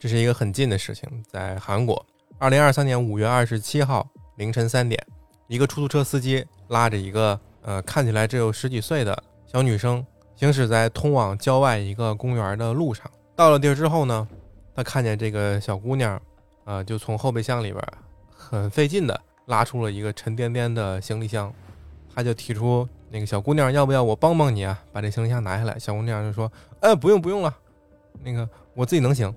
这是一个很近的事情，在韩国，二零二三年五月二十七号凌晨三点，一个出租车司机拉着一个呃看起来只有十几岁的小女生，行驶在通往郊外一个公园的路上。到了地儿之后呢，他看见这个小姑娘，啊，就从后备箱里边很费劲的拉出了一个沉甸甸的行李箱，他就提出那个小姑娘要不要我帮帮你啊，把这行李箱拿下来。小姑娘就说，哎，不用不用了，那个我自己能行。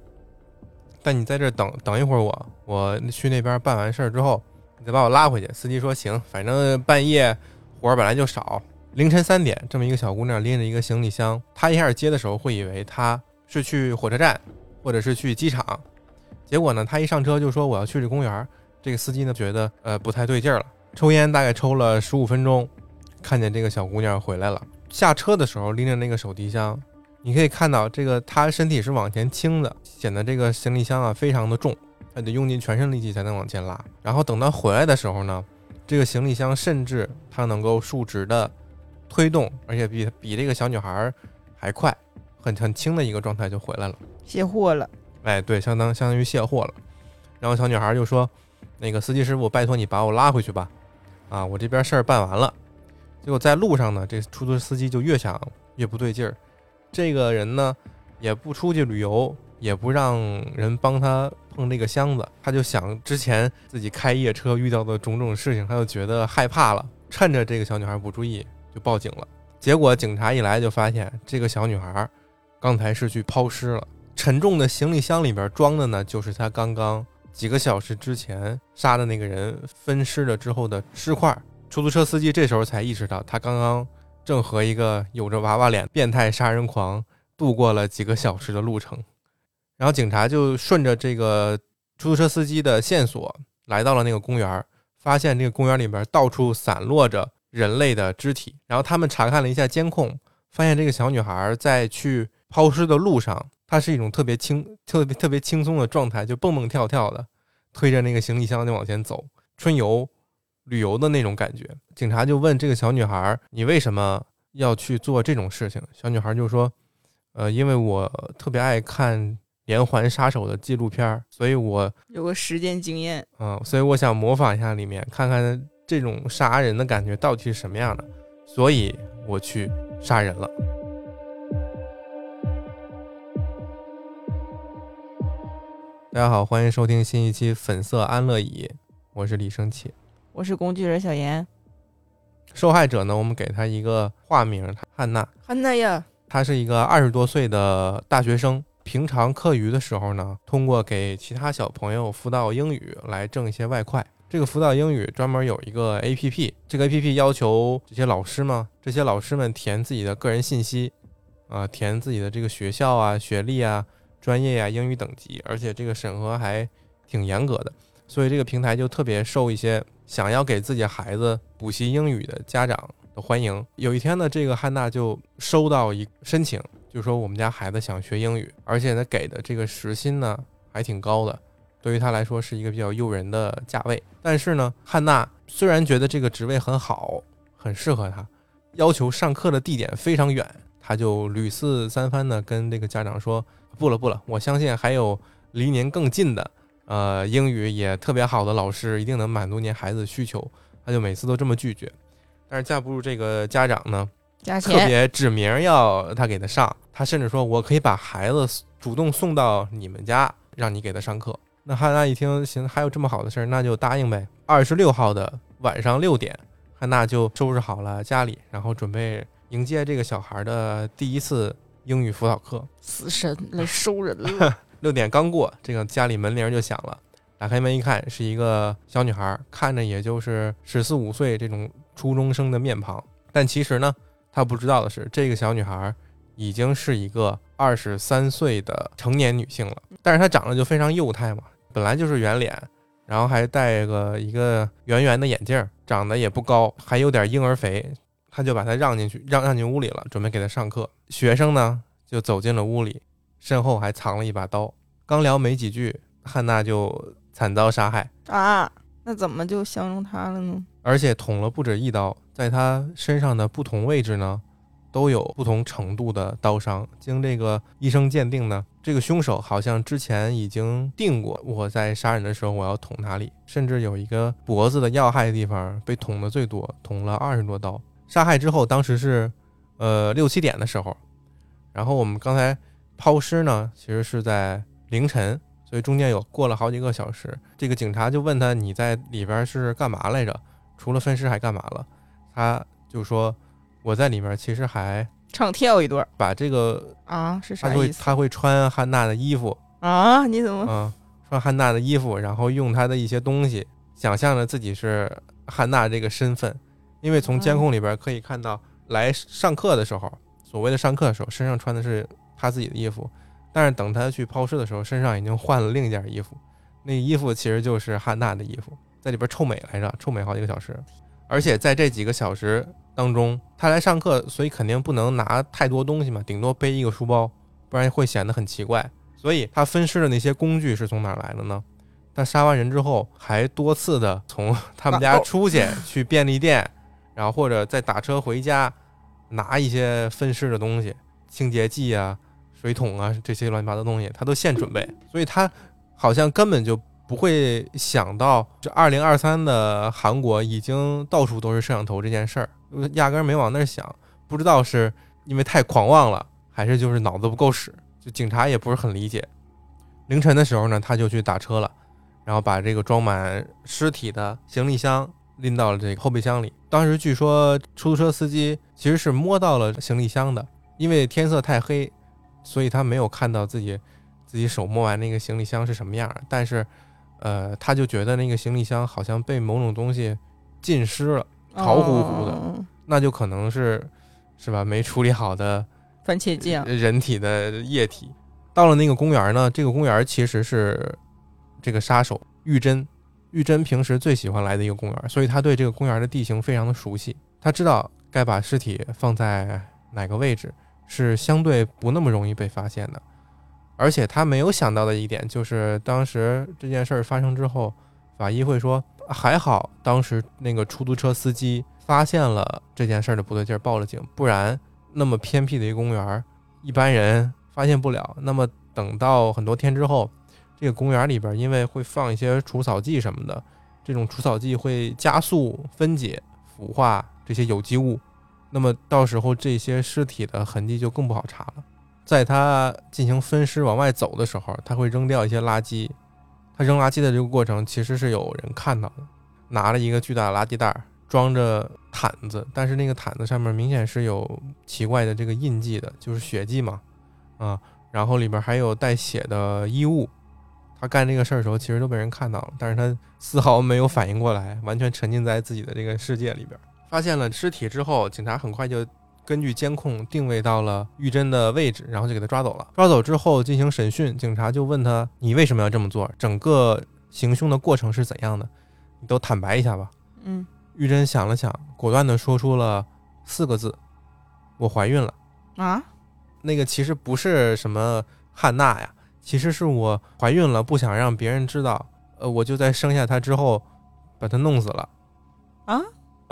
但你在这等等一会儿，我我去那边办完事儿之后，你再把我拉回去。司机说行，反正半夜活儿本来就少。凌晨三点，这么一个小姑娘拎着一个行李箱，她一开始接的时候会以为她是去火车站或者是去机场，结果呢，她一上车就说我要去这公园。这个司机呢觉得呃不太对劲儿了，抽烟大概抽了十五分钟，看见这个小姑娘回来了，下车的时候拎着那个手提箱。你可以看到，这个他身体是往前倾的，显得这个行李箱啊非常的重，他得用尽全身力气才能往前拉。然后等他回来的时候呢，这个行李箱甚至他能够竖直的推动，而且比比这个小女孩还快，很很轻的一个状态就回来了，卸货了。哎，对，相当相当于卸货了。然后小女孩就说：“那个司机师傅，拜托你把我拉回去吧，啊，我这边事儿办完了。”结果在路上呢，这出租车司机就越想越不对劲儿。这个人呢，也不出去旅游，也不让人帮他碰这个箱子，他就想之前自己开夜车遇到的种种事情，他就觉得害怕了，趁着这个小女孩不注意就报警了。结果警察一来就发现这个小女孩刚才是去抛尸了，沉重的行李箱里边装的呢，就是她刚刚几个小时之前杀的那个人分尸了之后的尸块。出租车司机这时候才意识到，他刚刚。正和一个有着娃娃脸变态杀人狂度过了几个小时的路程，然后警察就顺着这个出租车司机的线索来到了那个公园，发现这个公园里边到处散落着人类的肢体。然后他们查看了一下监控，发现这个小女孩在去抛尸的路上，她是一种特别轻、特别特别轻松的状态，就蹦蹦跳跳的推着那个行李箱就往前走，春游。旅游的那种感觉，警察就问这个小女孩：“你为什么要去做这种事情？”小女孩就说：“呃，因为我特别爱看连环杀手的纪录片，所以我有个实践经验，嗯，所以我想模仿一下里面，看看这种杀人的感觉到底是什么样的，所以我去杀人了。”大家好，欢迎收听新一期《粉色安乐椅》，我是李生气。我是工具人小严，受害者呢？我们给他一个化名，汉娜。汉娜呀，她是一个二十多岁的大学生。平常课余的时候呢，通过给其他小朋友辅导英语来挣一些外快。这个辅导英语专门有一个 A P P，这个 A P P 要求这些老师们，这些老师们填自己的个人信息，啊，填自己的这个学校啊、学历啊、专业呀、英语等级，而且这个审核还挺严格的。所以这个平台就特别受一些。想要给自己孩子补习英语的家长的欢迎。有一天呢，这个汉娜就收到一申请，就说我们家孩子想学英语，而且呢给的这个时薪呢还挺高的，对于他来说是一个比较诱人的价位。但是呢，汉娜虽然觉得这个职位很好，很适合他，要求上课的地点非常远，他就屡次三番的跟这个家长说不了不了，我相信还有离您更近的。呃，英语也特别好的老师一定能满足您孩子的需求，他就每次都这么拒绝。但是架不住这个家长呢，特别指名要他给他上，他甚至说我可以把孩子主动送到你们家，让你给他上课。那汉娜一听，行，还有这么好的事儿，那就答应呗。二十六号的晚上六点，汉娜就收拾好了家里，然后准备迎接这个小孩的第一次英语辅导课。死神来收人了。六点刚过，这个家里门铃就响了。打开门一看，是一个小女孩，看着也就是十四五岁这种初中生的面庞。但其实呢，她不知道的是，这个小女孩已经是一个二十三岁的成年女性了。但是她长得就非常幼态嘛，本来就是圆脸，然后还戴个一个圆圆的眼镜，长得也不高，还有点婴儿肥。他就把她让进去，让让进屋里了，准备给她上课。学生呢，就走进了屋里。身后还藏了一把刀，刚聊没几句，汉娜就惨遭杀害啊！那怎么就相中他了呢？而且捅了不止一刀，在他身上的不同位置呢，都有不同程度的刀伤。经这个医生鉴定呢，这个凶手好像之前已经定过，我在杀人的时候我要捅哪里，甚至有一个脖子的要害的地方被捅的最多，捅了二十多刀。杀害之后，当时是呃六七点的时候，然后我们刚才抛尸呢，其实是在凌晨。所以中间有过了好几个小时，这个警察就问他：“你在里边是干嘛来着？除了分尸还干嘛了？”他就说：“我在里面其实还唱跳一段把这个啊，是他会啥意思他会穿汉娜的衣服，啊？你怎么嗯，穿汉娜的衣服，然后用他的一些东西，想象着自己是汉娜这个身份，因为从监控里边可以看到，来上课的时候，所谓的上课的时候，身上穿的是他自己的衣服。”但是等他去抛尸的时候，身上已经换了另一件衣服，那衣服其实就是汉娜的衣服，在里边臭美来着，臭美好几个小时。而且在这几个小时当中，他来上课，所以肯定不能拿太多东西嘛，顶多背一个书包，不然会显得很奇怪。所以他分尸的那些工具是从哪儿来的呢？他杀完人之后，还多次的从他们家出去去便利店，然后或者再打车回家，拿一些分尸的东西，清洁剂啊。水桶啊，这些乱七八糟东西，他都现准备，所以他好像根本就不会想到这二零二三的韩国已经到处都是摄像头这件事儿，压根儿没往那儿想。不知道是因为太狂妄了，还是就是脑子不够使，就警察也不是很理解。凌晨的时候呢，他就去打车了，然后把这个装满尸体的行李箱拎到了这个后备箱里。当时据说出租车司机其实是摸到了行李箱的，因为天色太黑。所以他没有看到自己自己手摸完那个行李箱是什么样，但是，呃，他就觉得那个行李箱好像被某种东西浸湿了，潮乎乎的，那就可能是是吧？没处理好的番茄酱，人体的液体。到了那个公园呢，这个公园其实是这个杀手玉珍，玉珍平时最喜欢来的一个公园，所以他对这个公园的地形非常的熟悉，他知道该把尸体放在哪个位置。是相对不那么容易被发现的，而且他没有想到的一点就是，当时这件事儿发生之后，法医会说还好，当时那个出租车司机发现了这件事儿的不对劲儿，报了警，不然那么偏僻的一个公园，一般人发现不了。那么等到很多天之后，这个公园里边因为会放一些除草剂什么的，这种除草剂会加速分解、腐化这些有机物。那么到时候这些尸体的痕迹就更不好查了。在他进行分尸往外走的时候，他会扔掉一些垃圾。他扔垃圾的这个过程其实是有人看到的，拿了一个巨大的垃圾袋装着毯子，但是那个毯子上面明显是有奇怪的这个印记的，就是血迹嘛，啊，然后里边还有带血的衣物。他干这个事儿的时候其实都被人看到了，但是他丝毫没有反应过来，完全沉浸在自己的这个世界里边。发现了尸体之后，警察很快就根据监控定位到了玉珍的位置，然后就给她抓走了。抓走之后进行审讯，警察就问他：“你为什么要这么做？整个行凶的过程是怎样的？你都坦白一下吧。”嗯，玉珍想了想，果断地说出了四个字：“我怀孕了。”啊，那个其实不是什么汉娜呀，其实是我怀孕了，不想让别人知道。呃，我就在生下她之后，把她弄死了。啊？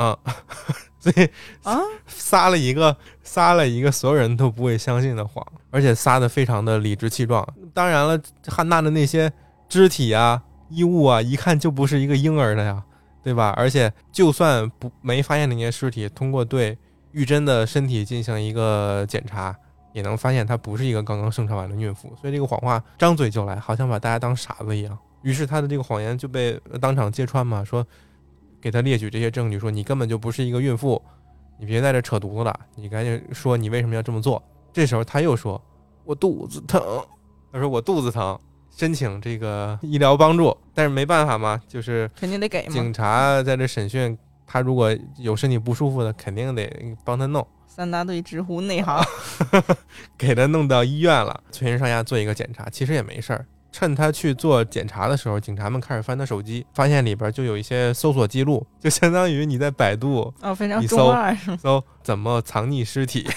啊，所以啊，撒了一个撒了一个所有人都不会相信的谎，而且撒的非常的理直气壮。当然了，汉娜的那些肢体啊、衣物啊，一看就不是一个婴儿的呀，对吧？而且就算不没发现那些尸体，通过对玉珍的身体进行一个检查，也能发现她不是一个刚刚生产完的孕妇。所以这个谎话张嘴就来，好像把大家当傻子一样。于是他的这个谎言就被当场揭穿嘛，说。给他列举这些证据，说你根本就不是一个孕妇，你别在这扯犊子了，你赶紧说你为什么要这么做。这时候他又说，我肚子疼，他说我肚子疼，申请这个医疗帮助，但是没办法嘛，就是肯定得给。警察在这审讯他，如果有身体不舒服的，肯定得帮他弄。三大队直呼内行，给他弄到医院了，全身上下做一个检查，其实也没事儿。趁他去做检查的时候，警察们开始翻他手机，发现里边就有一些搜索记录，就相当于你在百度哦，非常中二，搜怎么藏匿尸体，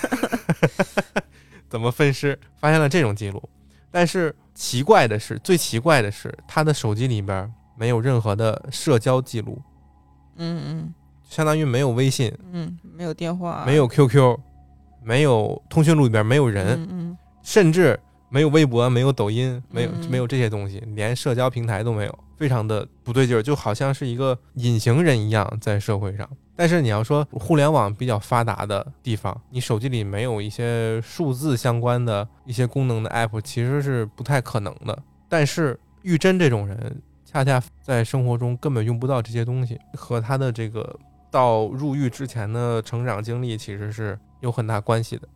怎么分尸，发现了这种记录。但是奇怪的是，最奇怪的是，他的手机里边没有任何的社交记录，嗯嗯，相当于没有微信，嗯，没有电话，没有 QQ，没有通讯录里边没有人，嗯嗯。甚至没有微博、没有抖音、没有嗯没有这些东西，连社交平台都没有，非常的不对劲儿，就好像是一个隐形人一样在社会上。但是你要说互联网比较发达的地方，你手机里没有一些数字相关的一些功能的 app，其实是不太可能的。但是玉珍这种人，恰恰在生活中根本用不到这些东西，和他的这个到入狱之前的成长经历其实是有很大关系的。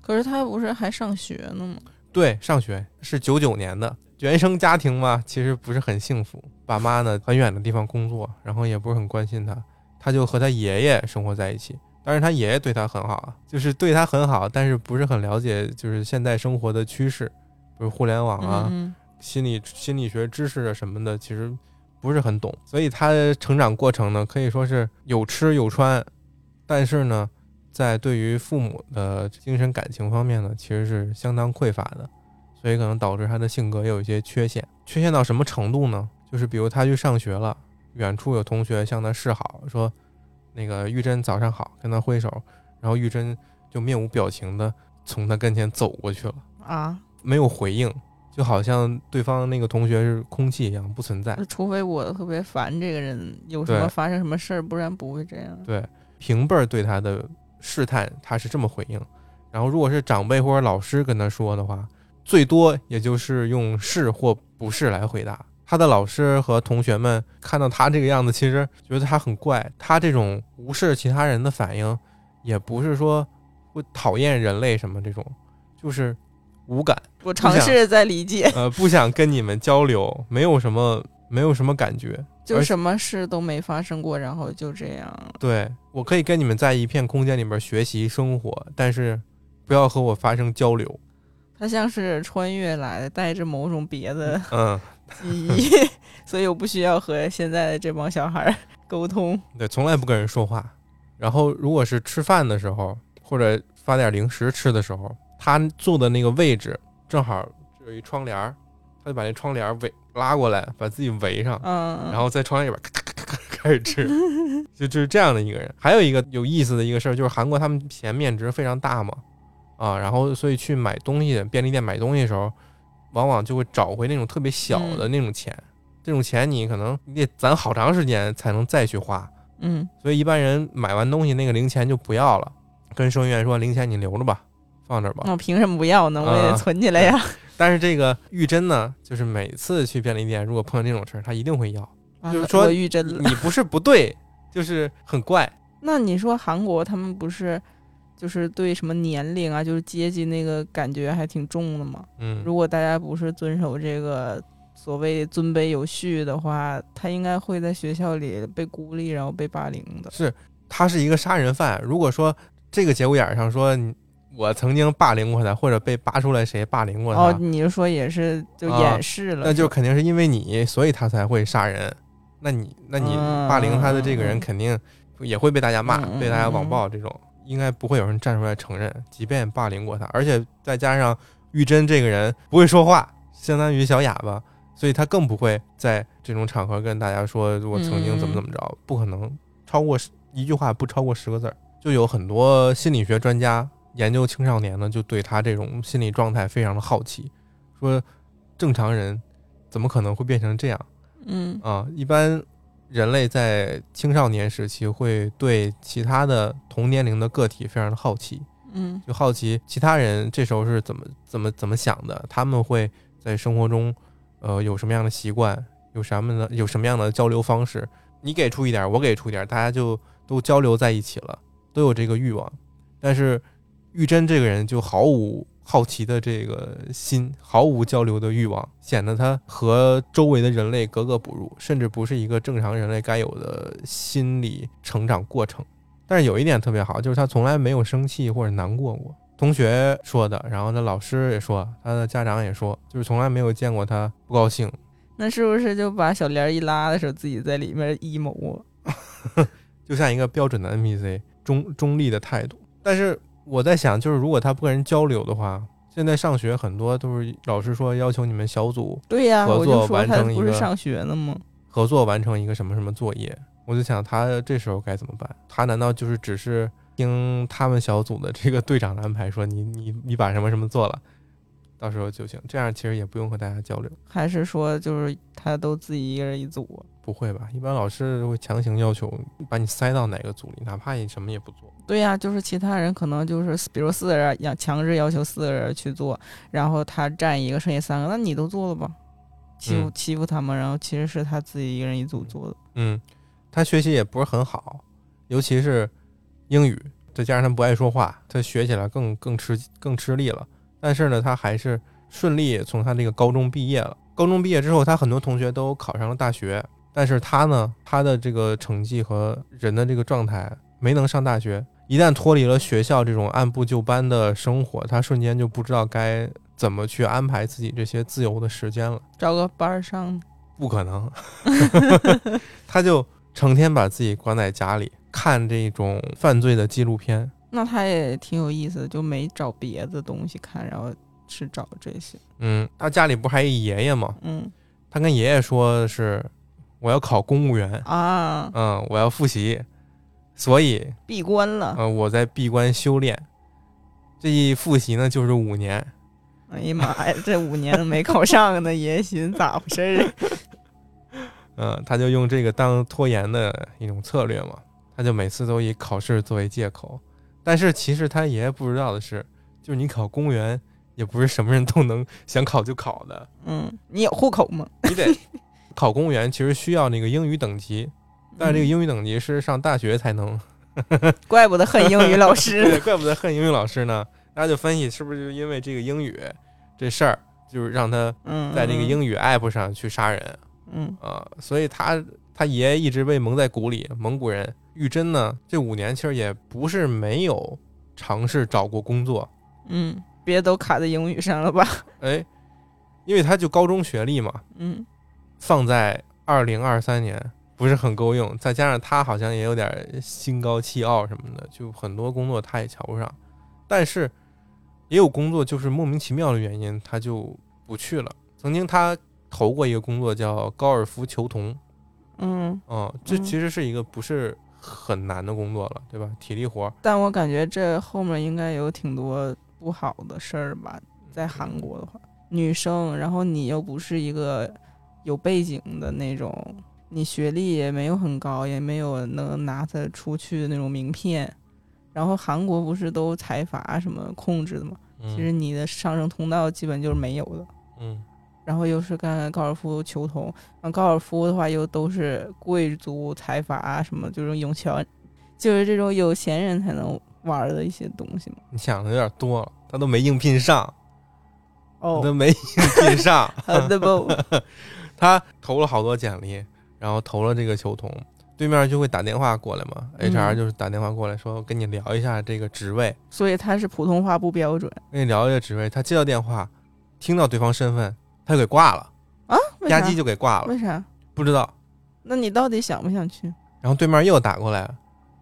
可是他不是还上学呢吗？对，上学是九九年的，原生家庭嘛，其实不是很幸福，爸妈呢很远的地方工作，然后也不是很关心他，他就和他爷爷生活在一起。但是他爷爷对他很好啊，就是对他很好，但是不是很了解，就是现在生活的趋势，比如互联网啊、嗯心理心理学知识啊什么的，其实不是很懂，所以他成长过程呢，可以说是有吃有穿，但是呢，在对于父母的精神感情方面呢，其实是相当匮乏的，所以可能导致他的性格也有一些缺陷。缺陷到什么程度呢？就是比如他去上学了，远处有同学向他示好，说那个玉珍早上好，跟他挥手，然后玉珍就面无表情的从他跟前走过去了，嗯啊，没有回应。就好像对方那个同学是空气一样不存在。除非我特别烦这个人，有什么发生什么事儿，不然不会这样。对，平辈儿对他的试探，他是这么回应。然后如果是长辈或者老师跟他说的话，最多也就是用是或不是来回答。他的老师和同学们看到他这个样子，其实觉得他很怪。他这种无视其他人的反应，也不是说会讨厌人类什么这种，就是无感。我尝试在理解，呃，不想跟你们交流，没有什么，没有什么感觉。就什么事都没发生过，然后就这样。对我可以跟你们在一片空间里边学习生活，但是不要和我发生交流。他像是穿越来的，带着某种别的嗯，记忆，所以我不需要和现在的这帮小孩儿 沟通。对，从来不跟人说话。然后如果是吃饭的时候，或者发点零食吃的时候，他坐的那个位置正好有一窗帘儿，他就把那窗帘围拉过来，把自己围上，嗯，然后在窗帘里边咔咔咔咔开始吃，就就是这样的一个人。还有一个有意思的一个事儿，就是韩国他们嫌面值非常大嘛，啊，然后所以去买东西，便利店买东西的时候，往往就会找回那种特别小的那种钱，这种钱你可能你得攒好长时间才能再去花，嗯所以一般人买完东西那个零钱就不要了，跟收银员说零钱你留着吧，放这儿吧。那我凭什么不要呢？我也啊得存起来呀。但是这个玉珍呢，就是每次去便利店，如果碰到这种事儿，他一定会要。就是说玉珍。你不是不对，就是很怪。那你说韩国他们不是就是对什么年龄啊，就是阶级那个感觉还挺重的吗？嗯，如果大家不是遵守这个所谓尊卑有序的话，他应该会在学校里被孤立，然后被霸凌的。是他是一个杀人犯。如果说这个节骨眼儿上说你我曾经霸凌过他，或者被扒出来谁霸凌过他，哦，你就说也是就啊掩饰了，那就肯定是因为你，所以他才会杀人。那你那你嗯霸凌他的这个人嗯。肯定也会被大家骂，被大家网嗯。暴，这种应该不会有人站出来承认，即便霸凌过他，而且再加上玉珍这个人不会说话，相当于小哑巴，所以他更不会在这种场合跟大家说我曾经怎么怎么着，不可能超过十一句话不超过十个字儿。就有很多心理学专家研究青少年呢，就对他这种心理状态非常的好奇，说正常人怎么可能会变成这样？嗯啊，一般人类在青少年时期会对其他的同年龄的个体非常的好奇，嗯就好奇其他人这时候是怎么怎么怎么想的，他们会在生活中，呃，有什么样的习惯，有什么的有什么样的交流方式，你给出一点，我给出一点，大家就都交流在一起了，都有这个欲望。但是玉珍这个人就毫无好奇的这个心，毫无交流的欲望，显得他和周围的人类格格不入，甚至不是一个正常人类该有的心理成长过程。但是有一点特别好，就是他从来没有生气或者难过过。同学说的，然后他老师也说，他的家长也说，就是从来没有见过他不高兴。那是不是就把小帘儿一拉的时候，自己在里面 emo 啊？就像一个标准的 NPC，中中立的态度。但是我在想，就是如果他不跟人交流的话，现在上学很多都是老师说要求你们小组对呀、合作完成一个他不是上学呢吗？合作完成一个什么什么作业，我就想他这时候该怎么办？他难道就是只是听他们小组的这个队长的安排，说你你你把什么什么做了，到时候就行。这样其实也不用和大家交流。还是说就是他都自己一个人一组啊？不会吧？一般老师会强行要求把你塞到哪个组里，哪怕你什么也不做。对呀、就是其他人可能就是比如四个人要强制要求四个人去做，然后他占一个，剩下三个，那你都做了吧？欺负、嗯欺负他们，然后其实是他自己一个人一组做的。嗯，他学习也不是很好，尤其是英语，再加上他不爱说话，他学起来更更吃更吃力了。但是呢，他还是顺利从他这个高中毕业了。高中毕业之后，他很多同学都考上了大学，但是他呢，他的这个成绩和人的这个状态没能上大学。一旦脱离了学校这种按部就班的生活，他瞬间就不知道该怎么去安排自己这些自由的时间了。找个班儿上，不可能 他就成天把自己关在家里看这种犯罪的纪录片。那他也挺有意思的，就没找别的东西看，然后是找这些。嗯，他家里不还一爷爷吗？嗯他跟爷爷说是我要考公务员，啊，嗯，我要复习，所以闭关了。呃我在闭关修炼。这一复习呢就是五年，哎呀妈呀，这五年没考上呢，爷爷寻思咋回事儿？嗯，他就用这个当拖延的一种策略嘛，他就每次都以考试作为借口。但是其实他爷爷不知道的是，就是你考公务员也不是什么人都能想考就考的，嗯，你有户口吗？你得考公务员其实需要那个英语等级，但是这个嗯英语等级是上大学才能。怪不得恨英语老师 对，怪不得恨英语老师呢。大家就分析是不是就因为这个英语这事儿，就是让他嗯，在这个英语 app 上去杀人。嗯啊，所以他他爷爷一直被蒙在鼓里。蒙古人玉珍呢，这五年其实也不是没有尝试找过工作，嗯，别都卡在英语上了吧？哎，因为他就高中学历嘛，嗯放在二零二三年不是很够用，再加上他好像也有点心高气傲什么的，就很多工作他也瞧不上。但是也有工作就是莫名其妙的原因，他就不去了。曾经他投过一个工作叫高尔夫球童，嗯，嗯，这嗯其实是一个不是很难的工作了，对吧？体力活儿，但我感觉这后面应该有挺多不好的事儿吧，在韩国的话，女生，然后你又不是一个有背景的那种，你学历也没有很高，也没有能拿得出去的那种名片。然后韩国不是都财阀什么控制的吗？嗯其实你的上升通道基本就是没有的。嗯然后又是干高尔夫球童，然后高尔夫的话又都是贵族财阀什么，就是有钱，就是这种有钱人才能玩的一些东西嘛。你想的有点多了，他都没应聘上，哦都哦，没应聘上，好的不，他投了好多简历，然后投了这个球童，对面就会打电话过来嘛、嗯 h r 就是打电话过来说跟你聊一下这个职位，所以他是普通话不标准跟你聊一个职位，他接到电话，听到对方身份，他就给挂了，啊？为啥？吧唧就给挂了，为啥？不知道。那你到底想不想去？然后对面又打过来，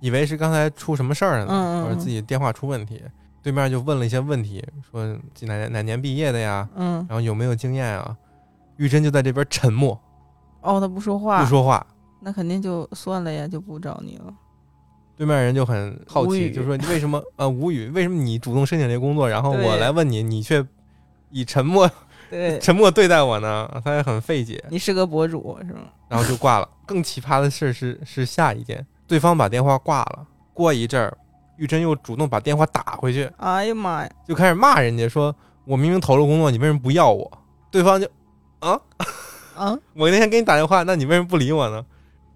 以为是刚才出什么事儿了呢，嗯嗯或者嗯自己电话出问题。对面就问了一些问题，说哪年哪年毕业的呀，嗯，然后有没有经验啊？玉珍就在这边沉默哦，他不说话，不说话，那肯定就算了呀，就不找你了。对面人就很好奇，就说你为什么 呃无语？为什么你主动申请这个工作，然后我来问你，你却以沉默对，沉默对待我呢？他也很费解，你是个博主是吗？然后就挂了。更奇葩的事是是下一件，对方把电话挂了，过一阵儿，玉珍又主动把电话打回去，哎呀妈呀！就开始骂人家说：“我明明投了工作，你为什么不要我？”对方就啊啊，我那天给你打电话，那你为什么不理我呢？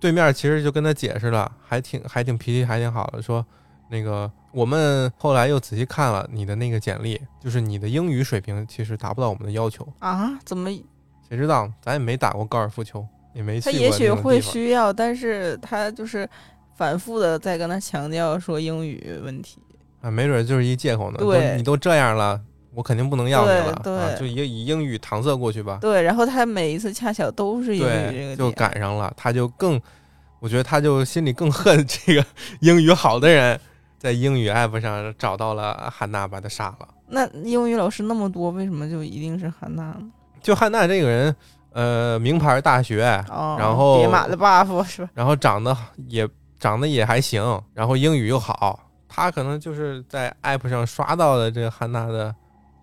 对面其实就跟他解释了，还挺还挺脾气还挺好的，说那个我们后来又仔细看了你的那个简历，就是你的英语水平其实达不到我们的要求。啊，怎么谁知道咱也没打过高尔夫球，也没去过他也许会需要，但是他就是反复的在跟他强调说英语问题。啊，没准就是一借口呢。对都你都这样了，我肯定不能要你了，对啊，就以以英语搪塞过去吧。对，然后他每一次恰巧都是英语这对，个就赶上了，他就更，我觉得他就心里更恨这个 英语好的人，在英语 app 上找到了汉娜，把他杀了。那英语老师那么多，为什么就一定是汉娜呢？就汉娜这个人，呃，名牌大学，哦，然后叠满了 buff 是吧？然后长得也长得也还行，然后英语又好，他可能就是在 app 上刷到的这个汉娜的，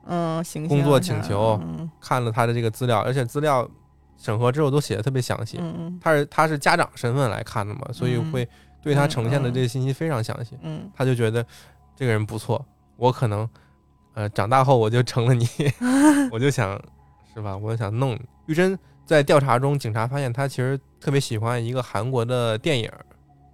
嗯，形工作请求嗯看了他的这个资料，而且资料审核之后都写的特别详细。嗯他是他是家长身份来看的嘛，所以嗯会对他呈现的这些信息非常详细。嗯他就觉得这个人不错，我可能呃长大后我就成了你，我就想是吧？我想弄。玉珍在调查中，警察发现他其实特别喜欢一个韩国的电影，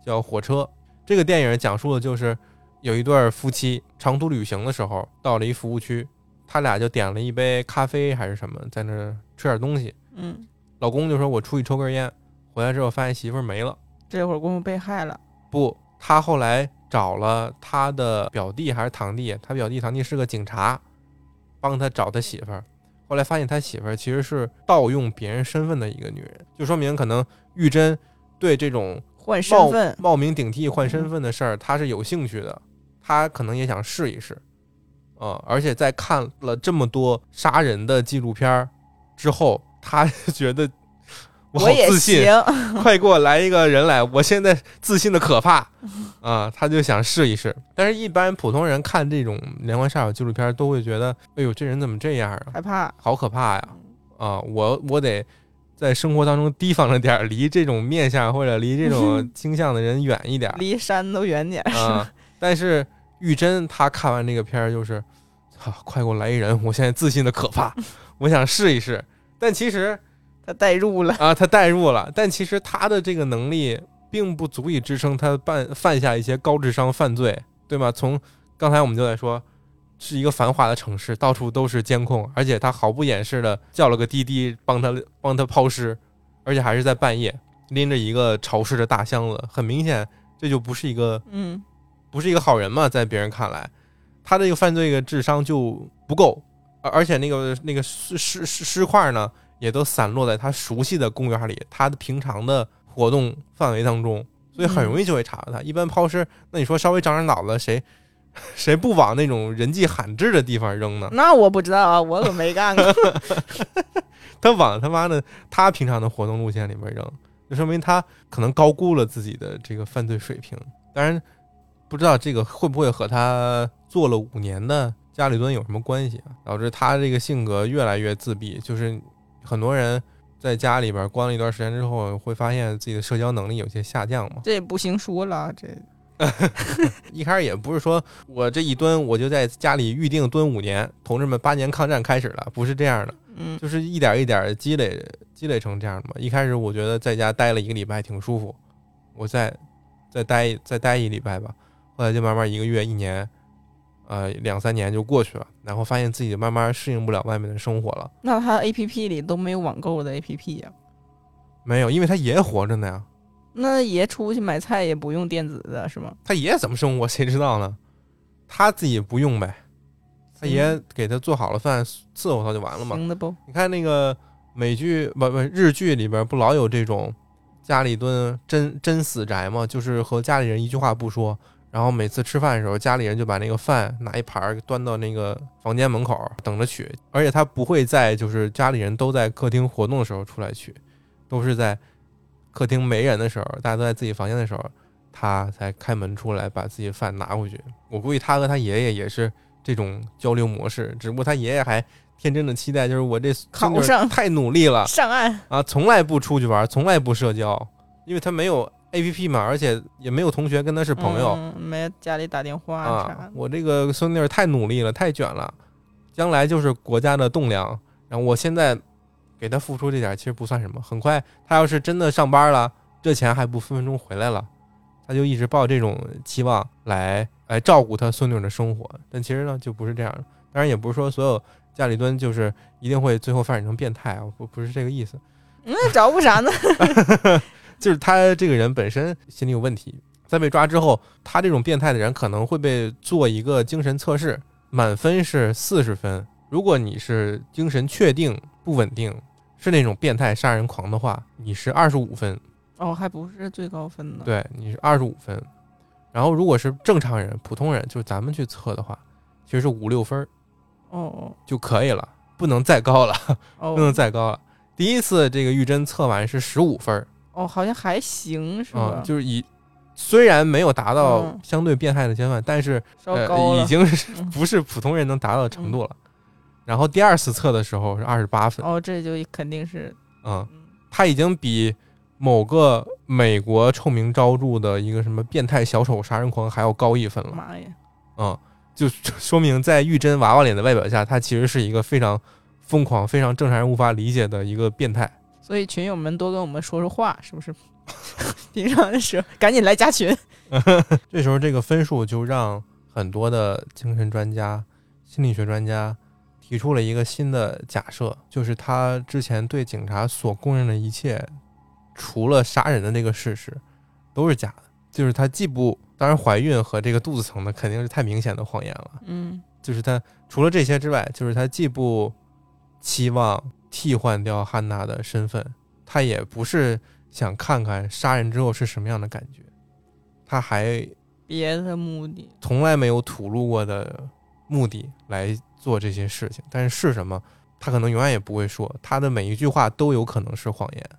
叫《火车》。这个电影讲述的就是有一对夫妻长途旅行的时候到了一服务区，他俩就点了一杯咖啡还是什么，在那儿吃点东西。嗯，老公就说：“我出去抽根烟。”回来之后发现媳妇儿没了。这会儿公公被害了，不，他后来找了他的表弟还是堂弟，他表弟堂弟是个警察，帮他找他媳妇儿。后来发现他媳妇儿其实是盗用别人身份的一个女人，就说明可能玉珍对这种换身份，冒名顶替换身份的事儿，他是有兴趣的，他可能也想试一试，啊、而且在看了这么多杀人的纪录片儿之后，他 觉得我好自信，行，快给我来一个人来！我现在自信的可怕 啊！他就想试一试，但是一般普通人看这种连环杀手纪录片都会觉得，哎呦，这人怎么这样啊？害怕，好可怕呀！啊，我我得在生活当中提防着点儿，离这种面相或者离这种 倾向的人远一点儿离山都远点儿。啊。但是玉珍她看完这个片儿就是，啊，快给我来一人！我现在自信的可怕，我想试一试。但其实 他代入了，啊，他代入了，但其实他的这个能力并不足以支撑他犯犯下一些高智商犯罪，对吗？从刚才我们就在说，是一个繁华的城市，到处都是监控，而且他毫不掩饰的叫了个滴滴帮他帮他抛尸，而且还是在半夜拎着一个潮湿的大箱子，很明显这就不是一个嗯不是一个好人嘛，在别人看来，他这个犯罪的智商就不够，而而且那个那个尸尸尸尸块呢，也都散落在他熟悉的公园里，他的平常的活动范围当中，所以很容易就会查到他。一般抛尸，那你说稍微长点脑子，谁 谁不往那种人迹罕至的地方扔呢？那我不知道啊，我可没干过。他往他妈的他平常的活动路线里面扔，就说明他可能高估了自己的这个犯罪水平。当然，不知道这个会不会和他做了五年的家里蹲有什么关系啊？导致他这个性格越来越自闭。就是很多人在家里边关了一段时间之后，会发现自己的社交能力有些下降嘛。这也不行说了，这 一开始也不是说我这一蹲我就在家里预定蹲五年，同志们八年抗战开始了，不是这样的。嗯就是一点一点积累积累成这样的嘛。一开始我觉得在家待了一个礼拜挺舒服，我再再待再待一礼拜吧，后来就慢慢一个月一年，呃两三年就过去了，然后发现自己慢慢适应不了外面的生活了。那他 A P P 里都没有网购的 A P P 呀、没有，因为他爷活着呢呀，那爷出去买菜也不用电子的是吗？他爷怎么生活谁知道呢？他自己不用呗，他爷给他做好了饭伺候他就完了嘛。行的不？你看那个美剧不不日剧里边不老有这种家里蹲真真死宅吗？就是和家里人一句话不说，然后每次吃饭的时候，家里人就把那个饭拿一盘儿端到那个房间门口等着取，而且他不会在就是家里人都在客厅活动的时候出来取，都是在客厅没人的时候，大家都在自己房间的时候，他才开门出来把自己的饭拿回去。我估计他和他爷爷也是这种交流模式，只不过他爷爷还天真的期待，就是我这考上太努力了上岸，啊，从来不出去玩，从来不社交，因为他没有 A P P 嘛，而且也没有同学跟他是朋友、嗯没家里打电话啥啊。。我这个孙女儿太努力了，太卷了，将来就是国家的栋梁。然后我现在给他付出这点儿其实不算什么，很快他要是真的上班了，这钱还不分分钟回来了，他就一直抱这种期望来来照顾他孙女儿的生活。但其实呢，就不是这样的。当然，也不是说所有家里蹲就是一定会最后发展成变态啊，不不是这个意思。那找不啥呢？就是他这个人本身心理有问题，在被抓之后，他这种变态的人可能会被做一个精神测试，满分是四十分。如果你是精神确定不稳定，是那种变态杀人狂的话，你是二十五分，哦，还不是最高分呢。，对，你是二十五分。然后如果是正常人、普通人，就是咱们去测的话，其实是五六分儿哦就可以了，不能再高了，哦 不能哦再高了。第一次这个玉珍测完是十五分儿，哦，好像还行是啊、吧？就是以虽然没有达到嗯相对变态的阶段，但是 已经不是普通人能达到的程度了。然后第二次测的时候是二十八分，哦，这就肯定是，嗯，嗯他已经比某个美国臭名昭著的一个什么变态小丑杀人狂还要高一分了。妈呀，嗯，就就说明在玉珍娃娃脸的外表下，他其实是一个非常疯狂、非常正常人无法理解的一个变态。所以群友们多跟我们说说话，是不是？平常的时候赶紧来加群。这时候这个分数就让很多的精神专家、心理学专家提出了一个新的假设，就是他之前对警察所供认的一切，除了杀人的这个事实，都是假的。就是他既不，当然怀孕和这个肚子疼的肯定是太明显的谎言了。嗯就是他除了这些之外，就是他既不期望替换掉汉娜的身份，他也不是想看看杀人之后是什么样的感觉，他还别的目的，从来没有吐露过的目的来做这些事情。但是是什么，他可能永远也不会说，他的每一句话都有可能是谎言。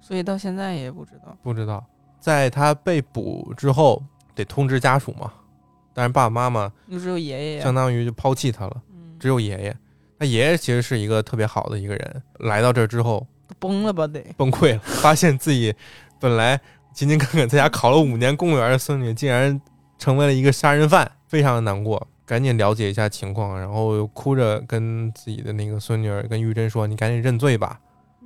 所以到现在也不知道。不知道，在他被捕之后，得通知家属嘛。但是爸爸妈妈就只有爷爷相。当于就抛弃他了，嗯，只有爷爷。他爷爷其实是一个特别好的一个人，来到这儿之后崩了吧得。崩溃了，发现自己本来勤勤恳恳在家 考了五年公务员的孙女，竟然成为了一个杀人犯，非常的难过。赶紧了解一下情况，然后又哭着跟自己的那个孙女儿跟玉珍说：“你赶紧认罪吧，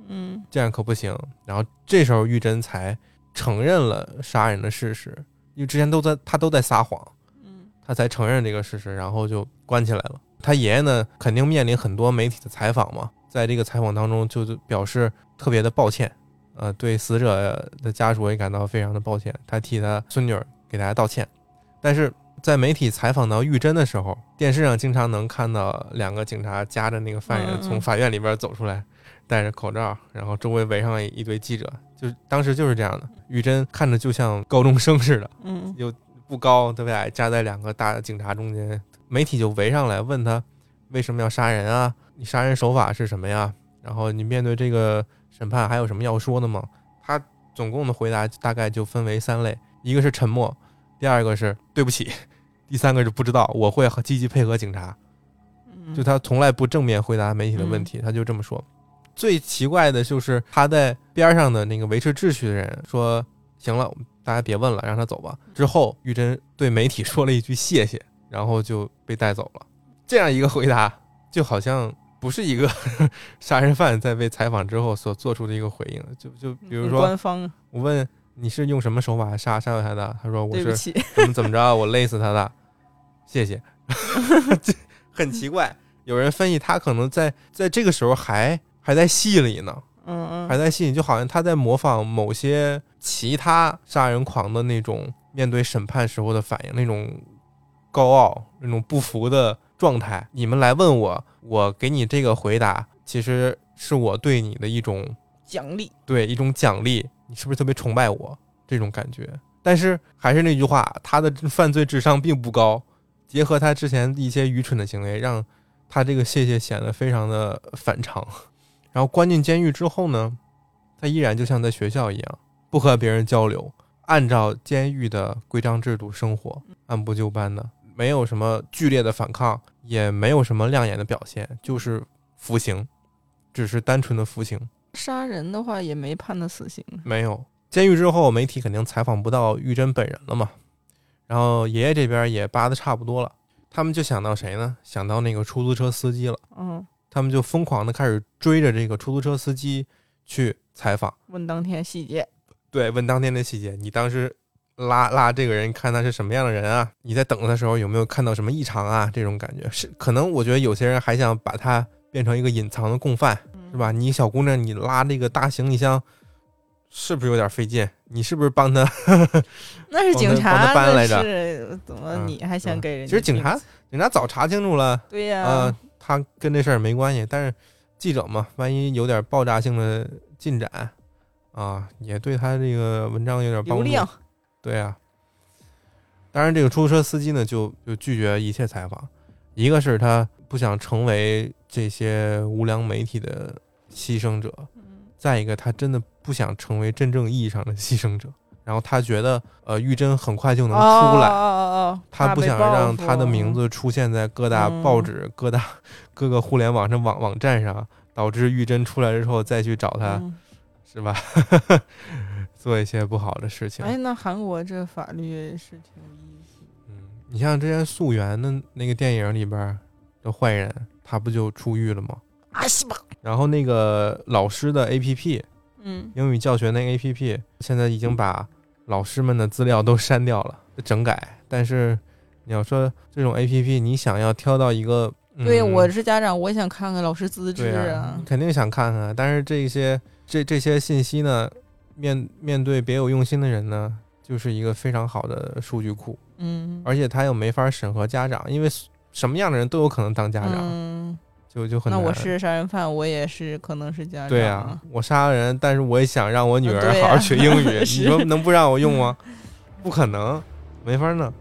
嗯这样可不行。”然后这时候玉珍才承认了杀人的事实，因为之前都在他都在撒谎，嗯他才承认这个事实，然后就关起来了。他爷爷呢，肯定面临很多媒体的采访嘛，在这个采访当中，就表示特别的抱歉，呃，对死者的家属也感到非常的抱歉，他替他孙女儿给大家道歉。但是在媒体采访到玉珍的时候，电视上经常能看到两个警察夹着那个犯人从法院里边走出来，戴着口罩，然后周围围上一堆记者，就当时就是这样的。玉珍看着就像高中生似的，嗯又不高，特别矮，夹在两个大警察中间，媒体就围上来问他为什么要杀人啊？你杀人手法是什么呀？然后你面对这个审判还有什么要说的吗？他总共的回答大概就分为三类，一个是沉默，第二个是对不起，第三个是不知道，我会积极配合警察。嗯，就他从来不正面回答媒体的问题，他就这么说。最奇怪的就是他在边上的那个维持秩序的人说：“行了，大家别问了，让他走吧。”之后，玉珍对媒体说了一句谢谢，然后就被带走了。这样一个回答，就好像不是一个 杀人犯在被采访之后所做出的一个回应。就就比如说，官方，我问你是用什么手法杀杀掉他的，他说我是怎么怎么着，我勒死他的，谢谢。这很奇怪，有人分析他可能在在这个时候还还在戏里呢，嗯嗯，还在戏里，就好像他在模仿某些其他杀人狂的那种面对审判时候的反应，那种高傲、那种不服的状态。你们来问我，我给你这个回答，其实是我对你的一种奖励，对一种奖励，你是不是特别崇拜我这种感觉？但是还是那句话，他的犯罪智商并不高，结合他之前一些愚蠢的行为，让他这个谢谢显得非常的反常。然后关进监狱之后呢，他依然就像在学校一样，不和别人交流，按照监狱的规章制度生活，按部就班的，没有什么剧烈的反抗，也没有什么亮眼的表现，就是服刑，只是单纯的服刑。杀人的话也没判他死刑，没有。监狱之后，媒体肯定采访不到玉珍本人了嘛。然后爷爷这边也扒的差不多了，他们就想到谁呢？想到那个出租车司机了。嗯，他们就疯狂的开始追着这个出租车司机去采访，问当天细节，对，问当天的细节。你当时拉拉这个人，看他是什么样的人啊？你在等他的时候有没有看到什么异常啊？这种感觉是可能，我觉得有些人还想把他变成一个隐藏的共犯，是吧？你小姑娘，你拉这个大行李箱，是不是有点费劲？你是不是帮他？那是警察，那他搬来着是怎么嗯你还想给人家？其实警察，警察早查清楚了，对呀、啊，他跟这事儿没关系。但是记者嘛，万一有点爆炸性的进展啊，也对他这个文章有点帮助。对啊。当然，这个出租车司机呢，就就拒绝一切采访。一个是他不想成为这些无良媒体的牺牲者，嗯再一个他真的不想成为真正意义上的牺牲者。然后他觉得呃玉珍很快就能哦出来，他不想让他的名字出现在各大嗯报纸、各大各个互联网上网网站上，导致玉珍出来之后再去找他，嗯是吧？做一些不好的事情。哎，那韩国这法律是挺有意思。嗯，你像之前溯源的那个电影里边的坏人，他不就出狱了吗？啊西吧，然后那个老师的 APP 嗯英语教学那个 APP，现在已经把老师们的资料都删掉了，整改。但是你要说这种 APP，你想要挑到一个，对，嗯我是家长，我也想看看老师资质对啊，肯定想看看。但是这些这这些信息呢，面面对别有用心的人呢，就是一个非常好的数据库，嗯，而且他又没法审核家长，因为什么样的人都有可能当家长，嗯，就就很难。那我是杀人犯，我也是可能是家长。对啊、我杀了人，但是我也想让我女儿好好学英语，是你说能不让我用吗？不可能，没法弄。